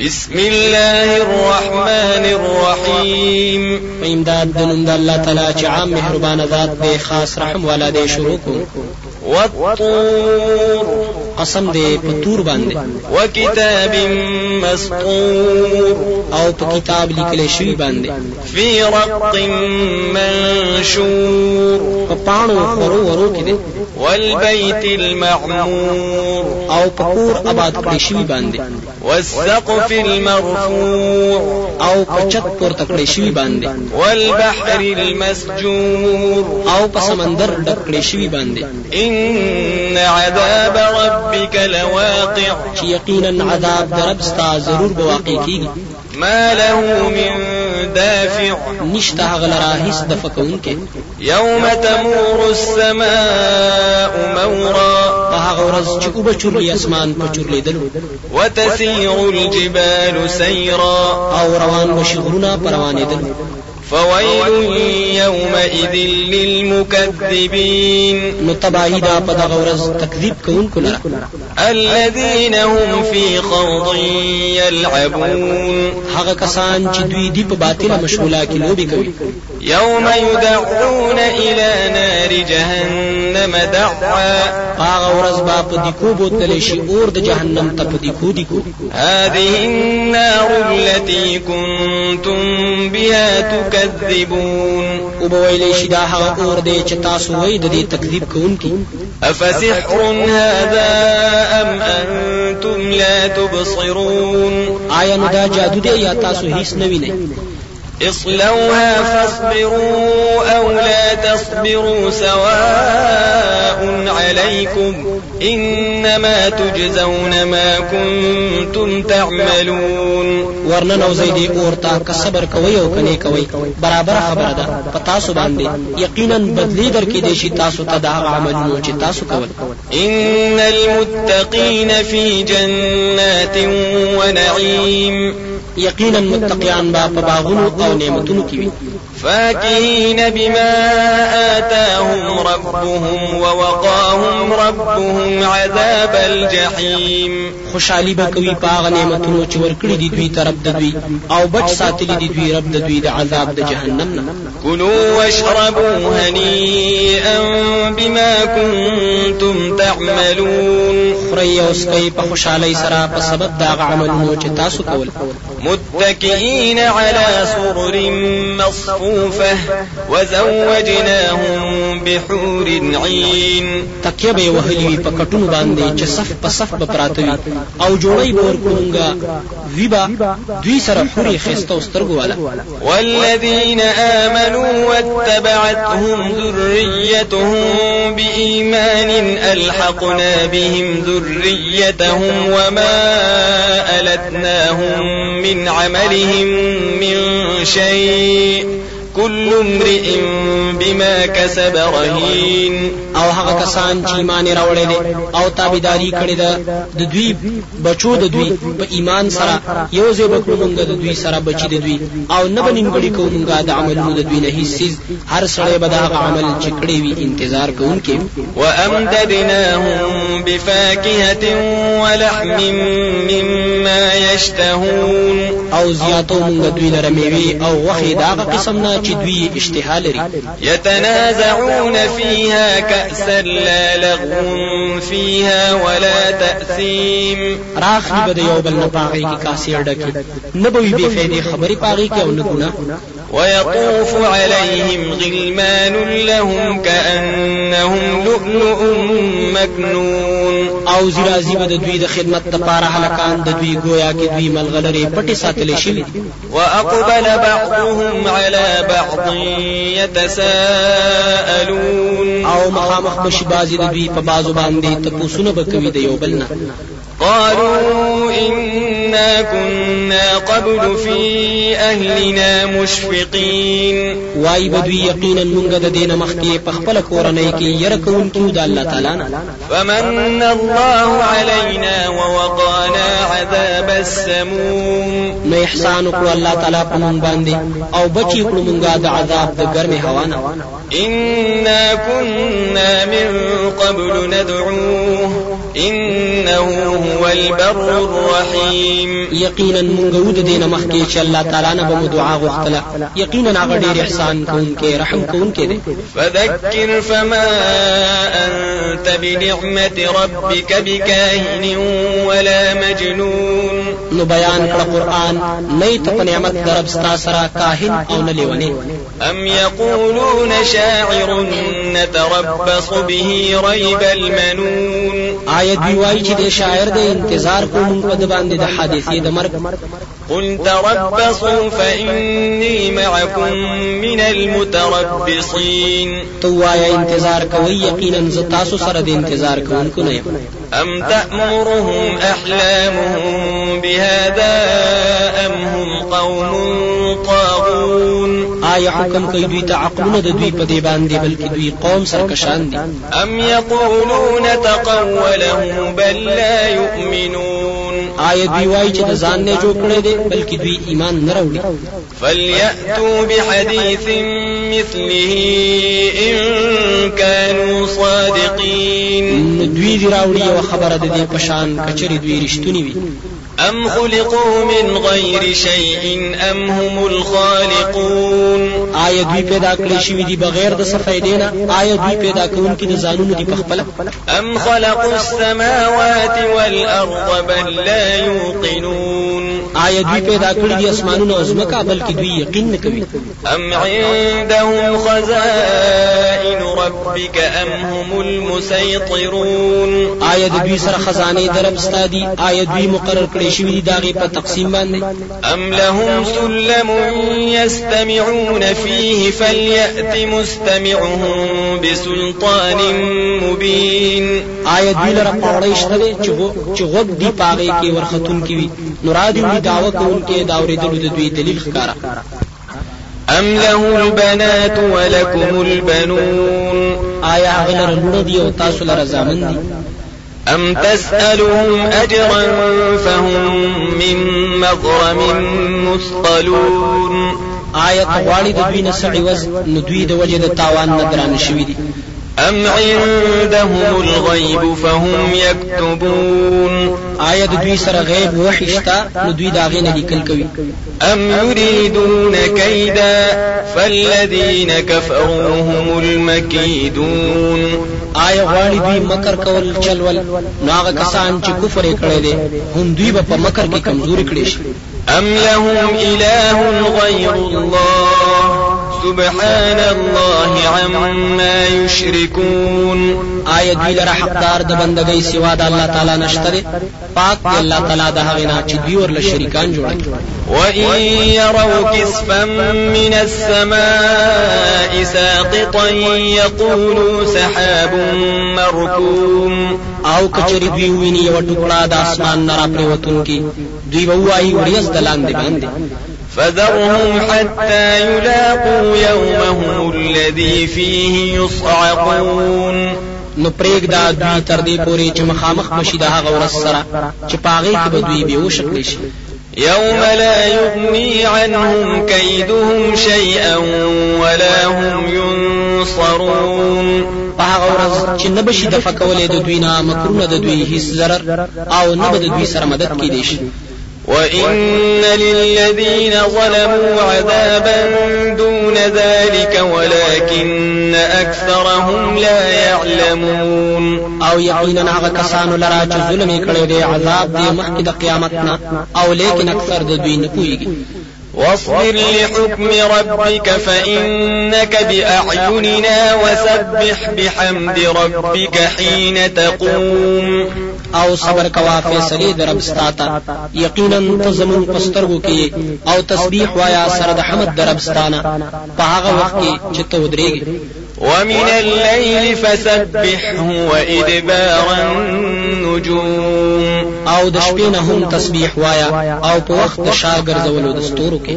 بسم الله الرحمن الرحيم. امداد د نوم د الله تعالی چې عام مهربان ذات دی خاص رحم والا دی شروع کو والطور. قسم دی په تور باندې وكتاب مسطور أو په کتاب لیکل شوی باندې في رق منشور په پاڼو خورو ورو کې والبيت المعمور او په کور آباد کړی شوی باندې والسقف المرفوع او په چت پورته کړی شوی باندې والبحر المسجور او په سمندر کړی شوی باندې إن عذاب ربك لواقع. چې یقینا عذاب د رب ستا ضرور به واقع کیږي ما له من دافع. نشته هغه لره هیڅ دفع کوونکی يوم تمور السماء مورا. په هغه ورځ چې و به چورلي اسمان په چورلیدلو. وتسير الجبال سيرا. او روان به شي غرونه په روانېدلو فويل يومئذ للمكذبين. نو تباهی دا په دغه ورځ تکذیب کوونکو لره. الذين هم في خوض يلعبون. هغه کسان چې دوی دی په باطله مشغوله کې لوبي کوي يوم يدعون إلى نار جهنم دعا هغه ورځ به په دیکو بوتلی شي اور د جهنم ته په دیکو هذه النار التي كنتم بها تكذبون. او به ویلې شي دا هغه اور دی چې تاسو وایي د دې تکذیب کوونکی. أفسحر هذا أم أنتم لا تبصرون؟ آیا نو دا جادو دی یا تاسو هیڅ نه وینئ اصلوها فاصبروا أو لا تصبروا سواء عليكم إنما تجزون ما كنتم تعملون. ورننوځئ دې اور ته که صبر کوئ او که نه یې کوئ برابر خبره ده په تاسو باندې یقینا بدلی درکې دي شي تاسو ته دا عملونه چې تاسو کول إن المتقين في جنات ونعيم. یقینا متقیان به په باغونو او نعمتونو کې وي فاكهين بما آتاهم ربهم ووقاهم ربهم عذاب الجحيم. خوشحالي به کوي هغه نعمتونو چې ورکړي دي دوی طرف د دوی أو بچ ساتلي دي دوی رب د دوی د عذاب د جهنم نه. كلوا واشربوا هنيئا بما كنتم تعملون. خوري أو سکي په خوشحالي سره په سبب دا عملونو چې تاسو کول. متكئين على سرر مصفوفة وزوجناهم بحور عين. تکیه به وهلی په کټونو باندې چې صف په صف به پراته أو جوړی به ورکړونګا ویبا دوی سره حوري خسته سترګو والا. والذين آمنوا واتبعتهم ذريتهم بإيمان ألحقنا بهم ذريتهم وما ألتناهم من عملهم من شيء كل امرئ بما كسب رهين. او هغه کسان چې ایمان راوړل دي او تابعداري کړې ده د دوی بچو د دوی په ایمان سره. یو ځای بکړو مونږ د دوی سره بچی د دوی. او نه بنیمګړي کوو مونږ د عملونو د دوی نه هیڅ هر سړی به دا عمل چې کړی وي انتظار کوونکی وأمددناهم بفاكهة ولحم مما يشتهون. او زیاتو مونږ دوی لره میوه او غوښې د قسم نه چې دوی اشتها لري؟ يتنازعون فيها كأسا لا لغو فيها ولا تأثيم. راخلی به د یو بل نه پاغي کې کاسې ډکې نه به وي بې فایدې خبرې پاغي کې او نه ګناه ويطوف عليهم غلمان لهم كأنهم لؤلؤ مكنون. او زرازی به د دوی د خدمت لپاره هلکان د دوی گویا کې دوی ملغلرې پټې ساتلې شوي وأقبل بعضهم على بعض يتساءلون. او مخامخ به شي بعضې د دوی په بعضو باندې تپوسونه به کوي د یو بل نه. قالوا كنا قبل في أهلنا مشفقين. وایي به دوی یقینا مونږ د دینه مخکې په خپل کورنۍ کې یره کوونکي وو د الله تعالی نه. فمن الله علينا ووقانا عذاب السموم. نو احسان کړو الله تعالی په مونږ باندې أو بچی کړو مونږه د عذاب د ګرمه هوا نه. إنا كنا من قبل ندعوه. إنه هو البر الرحيم. یقینا مونږ ود دینه مخکې چې الله تعالی نه به دعا غوښتله یقینا هغه ډیر احسان کوونکی رحم کوونکی دی فذكر فما أنت بنعمة ربك بكاهن ولا مجنون. نو بیان کړه قرآن نه ته په نعمت د رب ستا سره کاهن او نه لیونی أم يقولون شاعر نتربص به ريب المنون. آیا دوی وایي چې د شاعر د انتظار کوم په د باندې د حادثې د مرګ قل تربصوا فإني معكم من المتربصين. ته وایه انتظار کوي یقینا زه تاسو سره د انتظار کوونکو نه یم. أم تأمرهم أحلامهم بهذا أم هم قوم طاغون؟ آیا حکم کوي دوی ته عقلونه د دوی په دی باندې بلکې دوی قوم سرکشان دي. أم يقولون تقوله بل لا يؤمنون آیا دوی وایي چې د ځان نه جوړ کړی دی بلکې دوی ایمان نه راوړي؟ فليأتوا بحديث مثله إن كانوا صادقين. نو دوی دی راوړي یو خبره د دې پشان که چرې دوی رښتونی وي أم خلقوا من غير شيء أم هم الخالقون آیا دوی پیدا کړی شوی دي بغیر د څه فائدې نه؟ آیا دوی پیدا کوونکي د ځانونو دي په خپل أم خلقوا السماوات والأرض بل لا يوقنون آیا دوی پیدا کړی دي اسمانونه او ځمکه بلکې دوی یقین نه کوي؟ أم عندهم خزائن ربك أم هم المسيطرون آیا د دوی سره خزانه درب ستا دي آیا دوی مقرر کړی شوی دي داغه په تقسیم باندې؟ أم لهم سلم يستمعون فيه فليأت مستمعهم بسلطان مبين آیا دوی لره پاوړی شته دی چې غو- چې غوږ دی په هغې کې ورختون کې وي. نو داوا کوونکې دا اورېدلو د دوی دلیل ښکارا أم له البنات ولكم البنون؟ آیا هغه لره لوڼه دي او تاسو لره زامن دي؟ أم تسألهم أجرا فهم من مغرم مثقلون؟ ته غواړي د دوی نه څه عوض نو دوی د تاوان نه درانه شوي دي. أم عندهم الغيب فهم يكتبون؟ آیا د دوی سره غیب وحی شته؟ نو دوی د هغې نه لیکل کوي. أم يريدون كيدا فالذين كفروا هم المكيدون. آیا غواړي دوی مکر کول چلول نو هغه کسان چې کفر یې کړی دی هم دوی به په مکر کې کمزوري کړي شي. أم لهم إله غير الله سبحان الله عما يشركون. آیا دوی لره حقدار د بندګۍ سوا د الله تعالی نشته دی. پاک دی الله تعالی د هغه نه چې دوی ورله شریکان جوړي وإن يروا كسفا من السماء ساقطا يقولوا سحاب مركوم. او کچری دوی ویني یو ټوکړه د اسمان نه را پریوتون کی دوی به وایي وریځ د لاندې باندې فذرهم حتى يلاقوا يومهم الذي فيه يصعقون. نو پرېګ دا دوی تر دې پورې چې مخامخ بشي د هغه ورځ سره چې پاغې کې به دوی به وشکلی شي. يوم لا يغني عنهم كيدهم شيئا ولا هم ينصرون. هغه ورځ چې نه بشي د فکولې د دوی نه مکرونه د دوی هیڅ ضرر او نه به د دوی سره مدد کېدی شي وإن للذين ظلموا عذابا دون ذلك ولكن أكثرهم لا يعلمون أو یقینا هغه کسانو لرا چې ظلم یې کړی دی عذاب دی مخکې د قیامت نه أو لیکن اکثر د دوی نه پوهیږي واصبر لحكم ربك فإنك بأعيننا وسبح بحمد ربك حين تقوم. او صبر کوا فیصله در رب ستاتا یقینا ته زمونږ په سترګو کې او تسبیح وایا سره د حمد د رب ستا نه په هغه وخت کې چې ته ودرېږي ومن الليل فسبحه وإدبار النجوم. او د شپې نه هم تسبیح وایا او په وخت د شا ګرځولو د ستورو کې